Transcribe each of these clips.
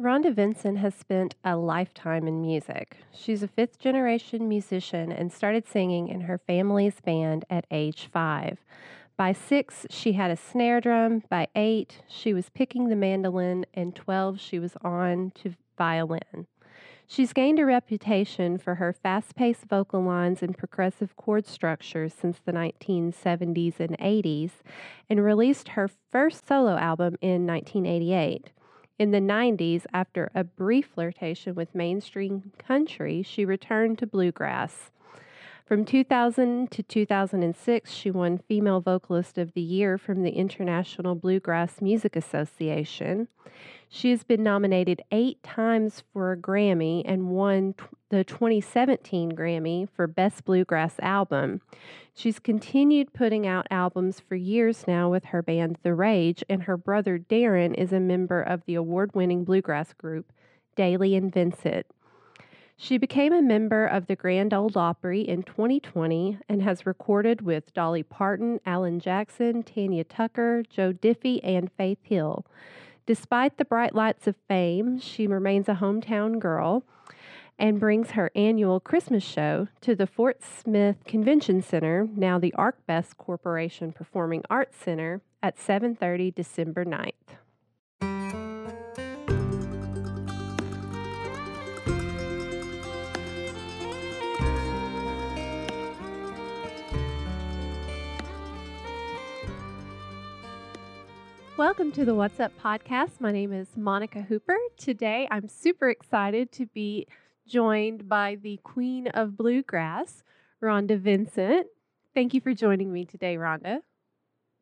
Rhonda Vincent has spent a lifetime in music. She's a fifth generation musician and started singing in her family's band at age five. By six, she had a snare drum. By eight, she was picking the mandolin, and 12, she was on to violin. She's gained a reputation for her fast paced vocal lines and progressive chord structures since the 1970s and 80s and released her first solo album in 1988. In the 90s, after a brief flirtation with mainstream country, she returned to bluegrass. From 2000 to 2006, she won Female Vocalist of the Year from the International Bluegrass Music Association. She has been nominated eight times for a Grammy and won t- the 2017 Grammy for Best Bluegrass Album. She's continued putting out albums for years now with her band The Rage, and her brother Darrin is a member of the award winning bluegrass group Dailey and Vincent. She became a member of the Grand Ole Opry in 2020 and has recorded with Dolly Parton, Alan Jackson, Tanya Tucker, Joe Diffie, and Faith Hill. Despite the bright lights of fame, she remains a hometown girl and brings her annual Christmas show to the Fort Smith Convention Center, now the ArcBest Corporation Performing Arts Center, at 7:30 December 9th. Welcome to the What's Up podcast. My name is Monica Hooper. Today I'm super excited to be joined by the Queen of Bluegrass, Rhonda Vincent. Thank you for joining me today, Rhonda.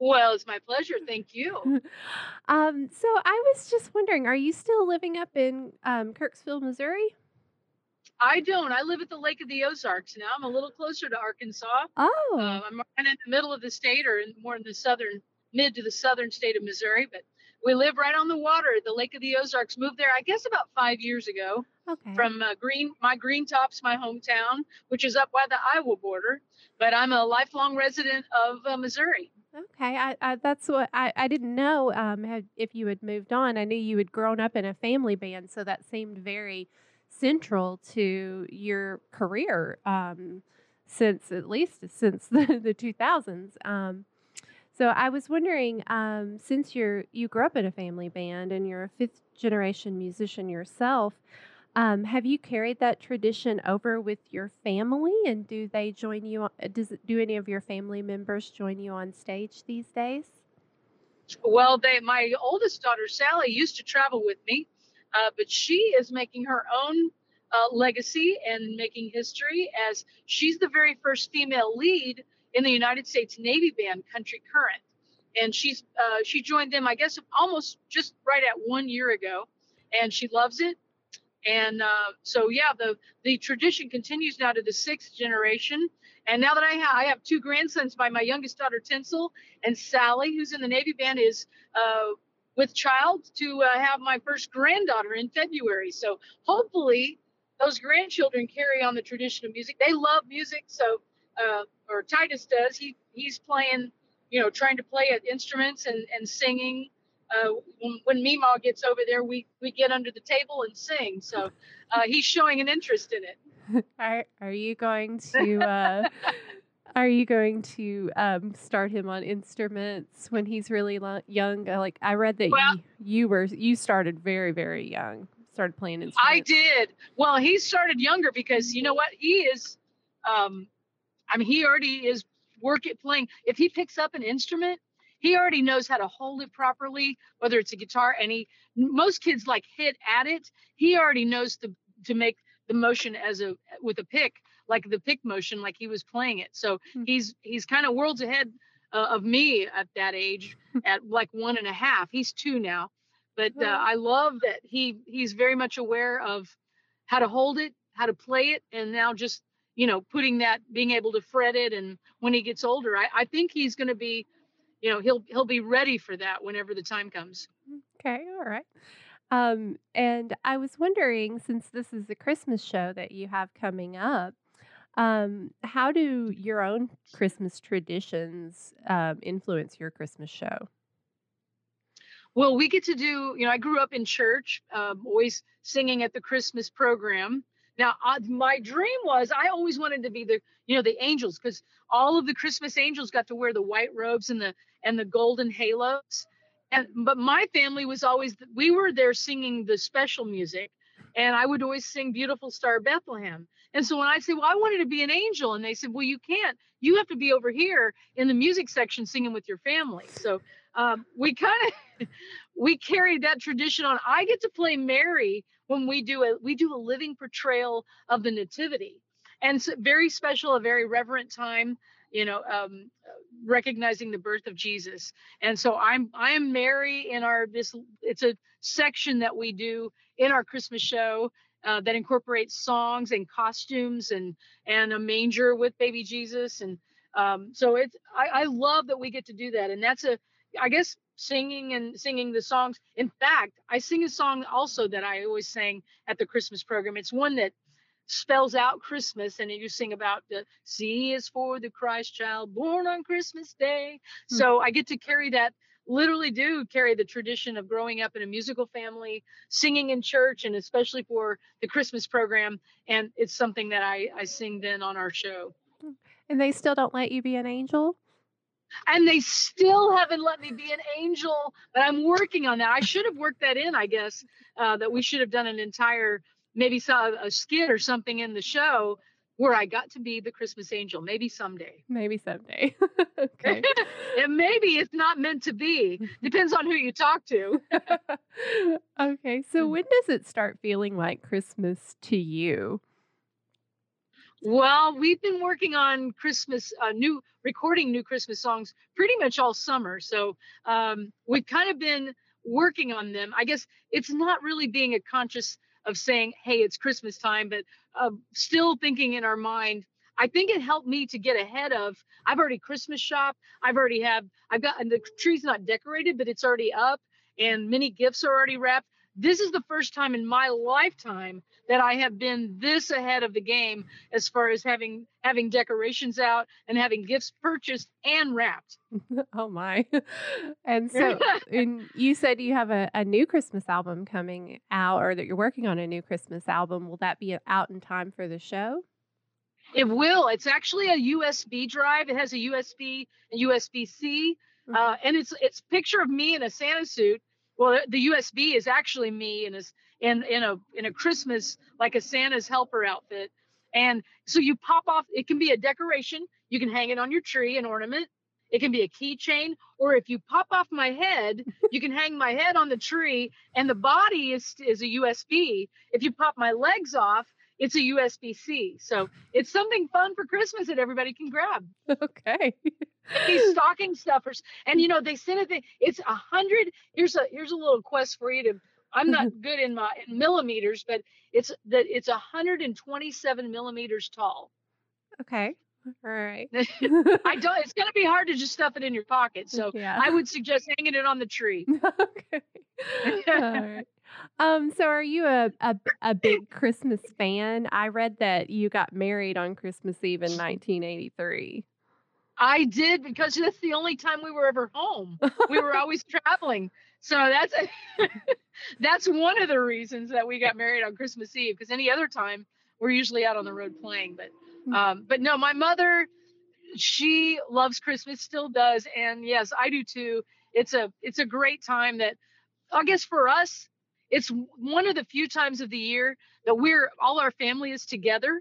Well, it's my pleasure. Thank you. um, so I was just wondering, are you still living up in um, Kirksville, Missouri? I don't. I live at the Lake of the Ozarks now. I'm a little closer to Arkansas. Oh. Uh, I'm right in the middle of the state or in, more in the southern mid to the southern state of Missouri, but we live right on the water. The Lake of the Ozarks moved there, I guess, about five years ago. Okay. From uh, Green, my Green Tops, my hometown, which is up by the Iowa border. But I'm a lifelong resident of uh, Missouri. Okay, I, I, that's what I, I didn't know um, had, if you had moved on. I knew you had grown up in a family band, so that seemed very central to your career um, since at least since the, the 2000s. Um, so I was wondering, um, since you're you grew up in a family band and you're a fifth generation musician yourself, um, have you carried that tradition over with your family? And do they join you? Does do any of your family members join you on stage these days? Well, they my oldest daughter Sally used to travel with me, uh, but she is making her own uh, legacy and making history as she's the very first female lead in the United States Navy band Country Current. And she's uh, she joined them, I guess, almost just right at one year ago, and she loves it. And uh, so, yeah, the the tradition continues now to the sixth generation. And now that I have, I have two grandsons by my youngest daughter Tinsel and Sally, who's in the Navy band, is uh, with child to uh, have my first granddaughter in February. So hopefully, those grandchildren carry on the tradition of music. They love music, so uh, or Titus does. He he's playing, you know, trying to play at instruments and and singing. Uh, when, when Meemaw gets over there, we we get under the table and sing. So uh, he's showing an interest in it. Are Are you going to? Uh, are you going to um, start him on instruments when he's really lo- young? Uh, Like I read that Well- you, you were you started very very young. Started playing instruments. I did. Well, he started younger because you know what? He is. Um, I mean, he already is work at playing. If he picks up an instrument, he already knows how to hold it properly, whether it's a guitar. And he, most kids like hit at it. He already knows to to make the motion as a with a pick, like the pick motion, like he was playing it. So Hmm. he's he's kind of worlds ahead uh, of me at that age, at like one and a half. He's two now, but uh, I love that he he's very much aware of how to hold it, how to play it, and now just you know putting that being able to fret it and when he gets older i, I think he's going to be you know he'll he'll be ready for that whenever the time comes Okay, all right. Um, and I was wondering, since this is a Christmas show that you have coming up, um, how do your own Christmas traditions um, influence your Christmas show? Well, we get to do, you know, I grew up in church, um, always singing at the Christmas program. Now, uh, my dream was I always wanted to be the, you know, the angels because all of the Christmas angels got to wear the white robes and the and the golden halos. And but my family was always we were there singing the special music, and I would always sing "Beautiful Star Bethlehem." And so when I say, "Well, I wanted to be an angel," and they said, "Well, you can't. You have to be over here in the music section singing with your family." So um, we kind of we carry that tradition on. I get to play Mary when we do a we do a living portrayal of the Nativity, and it's very special, a very reverent time. You know, um, recognizing the birth of Jesus. And so I'm I am Mary in our this it's a section that we do in our Christmas show uh, that incorporates songs and costumes and and a manger with baby Jesus and um, so it's I, I love that we get to do that and that's a I guess singing and singing the songs. In fact, I sing a song also that I always sang at the Christmas program. It's one that spells out Christmas, and you sing about the C is for the Christ child born on Christmas Day. Mm-hmm. So I get to carry that, literally do carry the tradition of growing up in a musical family, singing in church, and especially for the Christmas program. And it's something that I, I sing then on our show. And they still don't let you be an angel? And they still haven't let me be an angel but i'm working on that. I should have worked that in i guess uh, that we should have done an entire maybe saw a skit or something in the show where i got to be the christmas angel maybe someday. Maybe someday. Okay. And maybe it's not meant to be. Depends on who you talk to. Okay so when does it start feeling like christmas to you well, we've been working on Christmas, uh, new recording new Christmas songs pretty much all summer. So um, we've kind of been working on them. I guess it's not really being a conscious of saying, "Hey, it's Christmas time," but uh, still thinking in our mind. I think it helped me to get ahead of. I've already Christmas shop. I've already have. I've got and the tree's not decorated, but it's already up, and many gifts are already wrapped this is the first time in my lifetime that I have been this ahead of the game as far as having having decorations out and having gifts purchased and wrapped. oh my. And so and you said you have a, a new Christmas album coming out or that you're working on a new Christmas album. Will that be out in time for the show? It will. It's actually a USB drive. It has a USB and USB C, mm-hmm. uh, and it's it's picture of me in a Santa suit well, the USB is actually me in a in in a in a Christmas like a Santa's helper outfit, and so you pop off. It can be a decoration. You can hang it on your tree, an ornament. It can be a keychain, or if you pop off my head, you can hang my head on the tree, and the body is is a USB. If you pop my legs off, it's a USB C. So it's something fun for Christmas that everybody can grab. Okay. These stocking stuffers, and you know they send it. It's a hundred. Here's a here's a little quest for you to. I'm not good in my in millimeters, but it's that it's 127 millimeters tall. Okay. All right. I don't. It's going to be hard to just stuff it in your pocket. So yeah. I would suggest hanging it on the tree. okay. All right. Um, so are you a, a, a big Christmas fan? I read that you got married on Christmas Eve in 1983. I did because that's the only time we were ever home. We were always traveling. So that's that's one of the reasons that we got married on Christmas Eve because any other time we're usually out on the road playing. But hmm. um, but no, my mother she loves Christmas, still does, and yes, I do too. It's a it's a great time that I guess for us it's one of the few times of the year that we're all our family is together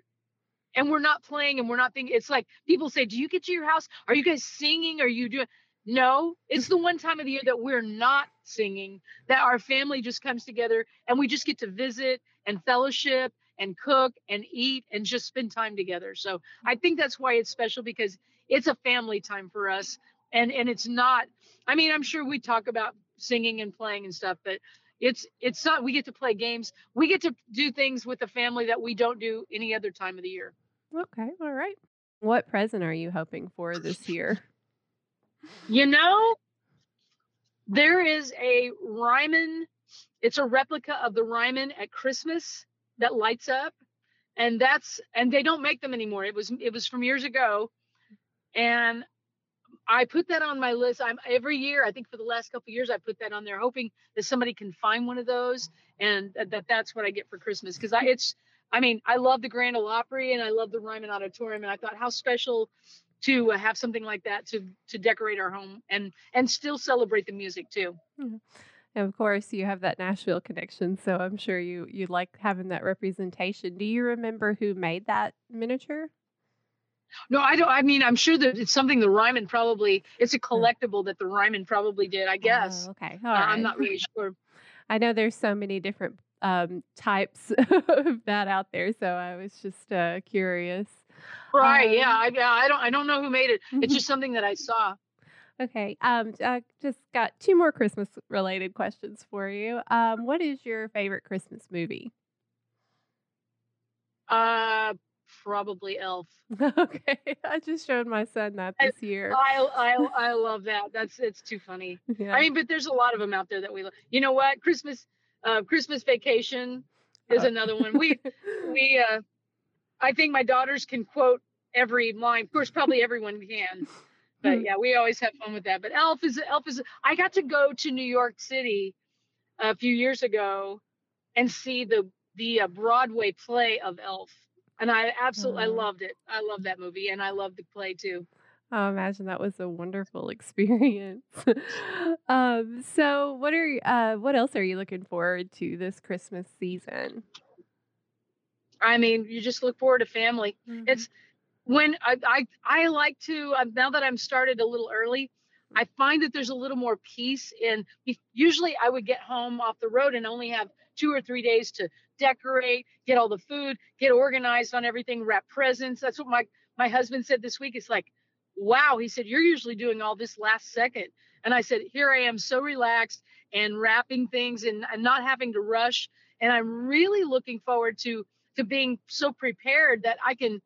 and we're not playing and we're not thinking it's like people say do you get to your house? Are you guys singing? Are you doing no it's the one time of the year that we're not singing that our family just comes together and we just get to visit and fellowship and cook and eat and just spend time together. So i think that's why it's special because it's a family time for us and and it's not i mean i'm sure we talk about singing and playing and stuff but it's it's not we get to play games. We get to do things with the family that we don't do any other time of the year. Okay all right. What present are you hoping for this year? You know there is a ryman it's a replica of the ryman at christmas that lights up and that's and they don't make them anymore. It was it was from years ago. And I put that on my list. I'm every year. I think for the last couple years, I put that on there, hoping that somebody can find one of those, and that that's what I get for Christmas. Because I, it's, I mean, I love the Grand Ole Opry and I love the Ryman Auditorium, and I thought how special to have something like that to to decorate our home and and still celebrate the music too. Mm-hmm. And of course, you have that Nashville connection, so I'm sure you you like having that representation. Do you remember who made that miniature? No, I don't. I mean, I'm sure that it's something the Ryman probably. It's a collectible that the Ryman probably did. I guess. Oh, okay. Uh, I'm not really sure. I know there's so many different um, types of that out there, so I was just uh, curious. Right. Um, yeah. I, yeah. I don't. I don't know who made it. It's just something that I saw. Okay. Um. I just got two more Christmas related questions for you. Um. What is your favorite Christmas movie? Uh probably Elf. okay, I just showed my son that this I, year. I, I I love that. That's it's too funny. Yeah. I mean, but there's a lot of them out there that we love. You know what? Christmas, uh, Christmas Vacation is oh. another one. We we uh, I think my daughters can quote every line. Of course, probably everyone can. But hmm. yeah, we always have fun with that. But Elf is Elf is. I got to go to New York City a few years ago and see the the uh, Broadway play of Elf and I absolutely I loved it. I love that movie, and I love the play too. I imagine that was a wonderful experience. um, so, what are uh, what else are you looking forward to this Christmas season? I mean, you just look forward to family. Mm-hmm. It's when I, I I like to uh, now that I'm started a little early. I find that there's a little more peace in. Usually, I would get home off the road and only have two or three days to decorate, get all the food, get organized on everything, wrap presents. That's what my my husband said this week. It's like, wow. He said, You're usually doing all this last second. And I said, Here I am so relaxed and wrapping things and, and not having to rush. And I'm really looking forward to to being so prepared that I can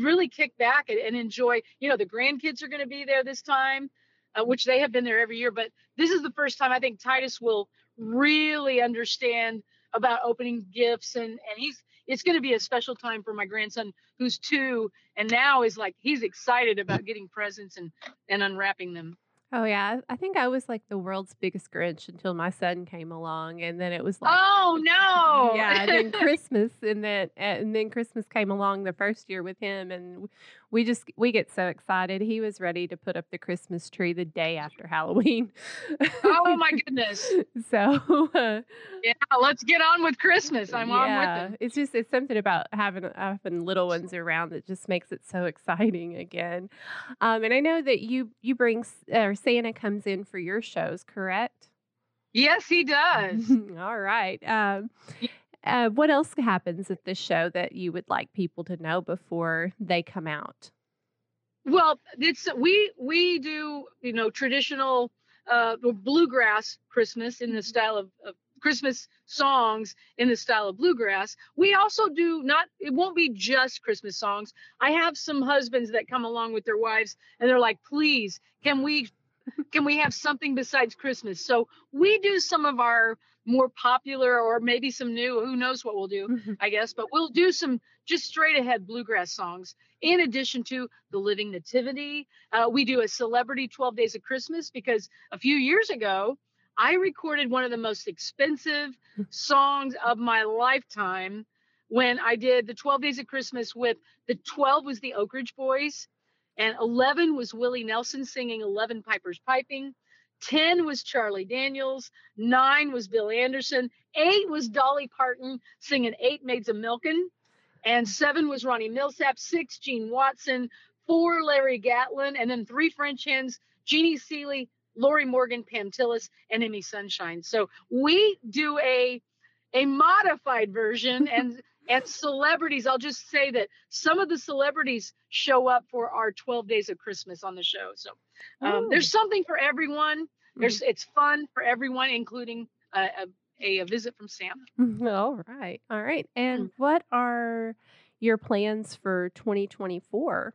really kick back and, and enjoy. You know, the grandkids are going to be there this time, uh, which they have been there every year. But this is the first time I think Titus will really understand about opening gifts and and he's it's going to be a special time for my grandson who's two and now is like he's excited about getting presents and and unwrapping them Oh yeah, I think I was like the world's biggest Grinch until my son came along, and then it was like, oh no, yeah. And then Christmas, and then and then Christmas came along the first year with him, and we just we get so excited. He was ready to put up the Christmas tree the day after Halloween. oh my goodness! So uh, yeah, let's get on with Christmas. I'm yeah, on with it. It's just it's something about having having little ones around that just makes it so exciting again. Um, and I know that you you bring or Santa comes in for your shows, correct? Yes, he does. All right. Um, uh, what else happens at the show that you would like people to know before they come out? Well, it's we we do you know traditional uh, bluegrass Christmas in the mm-hmm. style of, of Christmas songs in the style of bluegrass. We also do not, it won't be just Christmas songs. I have some husbands that come along with their wives and they're like, please, can we can we have something besides Christmas? So we do some of our more popular or maybe some new, who knows what we'll do, mm-hmm. I guess, but we'll do some just straight ahead bluegrass songs in addition to the Living Nativity. Uh, we do a celebrity 12 Days of Christmas because a few years ago, I recorded one of the most expensive songs of my lifetime when I did the 12 Days of Christmas with the 12 was the Oak Ridge Boys and 11 was Willie Nelson singing 11 Pipers Piping. 10 was Charlie Daniels. Nine was Bill Anderson. Eight was Dolly Parton singing Eight Maids of Milkin. And seven was Ronnie Milsap. Six, Gene Watson. Four, Larry Gatlin. And then three French hens, Jeannie Seely, Lorrie Morgan, Pam Tillis, and Amy Sunshine. So we do a a modified version and and celebrities i'll just say that some of the celebrities show up for our 12 days of christmas on the show so um, there's something for everyone there's mm-hmm. it's fun for everyone including a, a, a, visit from Sam. all right all right and mm-hmm. what are your plans for 2024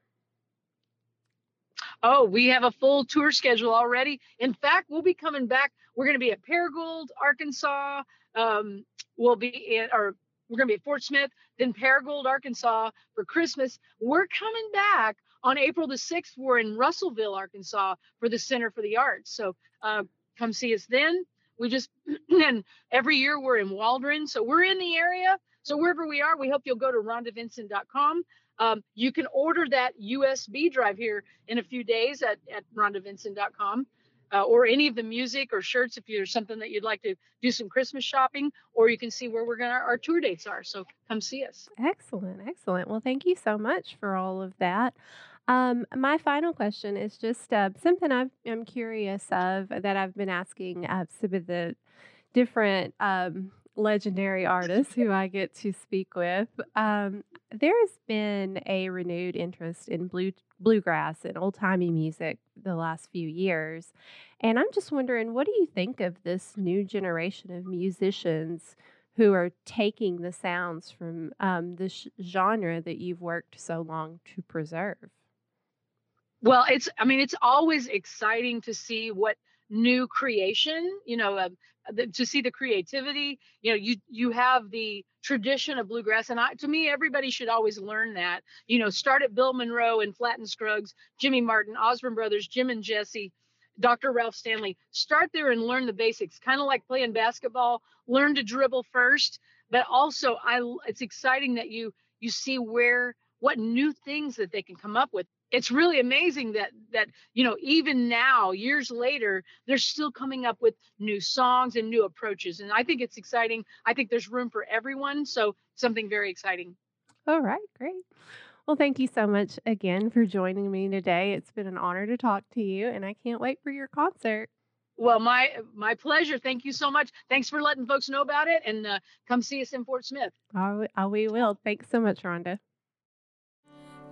Oh, we have a full tour schedule already. In fact, we'll be coming back. We're going to be at Paragould, Arkansas. Um, we'll be in, or we're going to be at Fort Smith, then Paragould, Arkansas for Christmas. We're coming back on April the 6th, we're in Russellville, Arkansas for the Center for the Arts. So uh, come see us then. We just, and every year we're in Waldron. So we're in the area. So wherever we are, we hope you'll go to rhondavincent.com. Um, you can order that USB drive here in a few days at, at rhondavincent.com uh, or any of the music or shirts if there's something that you'd like to do some Christmas shopping, or you can see where we're going to our tour dates are. So come see us. Excellent, excellent. Well, thank you so much for all of that. Um, my final question is just uh, something i am curious of that I've been asking uh, some of the different um, legendary artists who I get to speak with. Um, there's been a renewed interest in blue bluegrass and old timey music the last few years, and I'm just wondering, what do you think of this new generation of musicians who are taking the sounds from um, this genre that you've worked so long to preserve? Well, it's I mean, it's always exciting to see what new creation you know uh, the, to see the creativity you know you you have the tradition of bluegrass and I, to me everybody should always learn that you know start at bill monroe and flatt and scruggs jimmy martin osborne brothers jim and jesse dr ralph stanley. Start there and learn the basics kind of like playing basketball learn to dribble first but also i it's exciting that you you see where what new things that they can come up with it's really amazing that that you know even now years later they're still coming up with new songs and new approaches and i think it's exciting. I think there's room for everyone so something very exciting. All right great. Well thank you so much again for joining me today. It's been an honor to talk to you and i can't wait for your concert. Well my my pleasure. Thank you so much. Thanks for letting folks know about it and uh, come see us in fort smith. Oh, we will. Thanks so much rhonda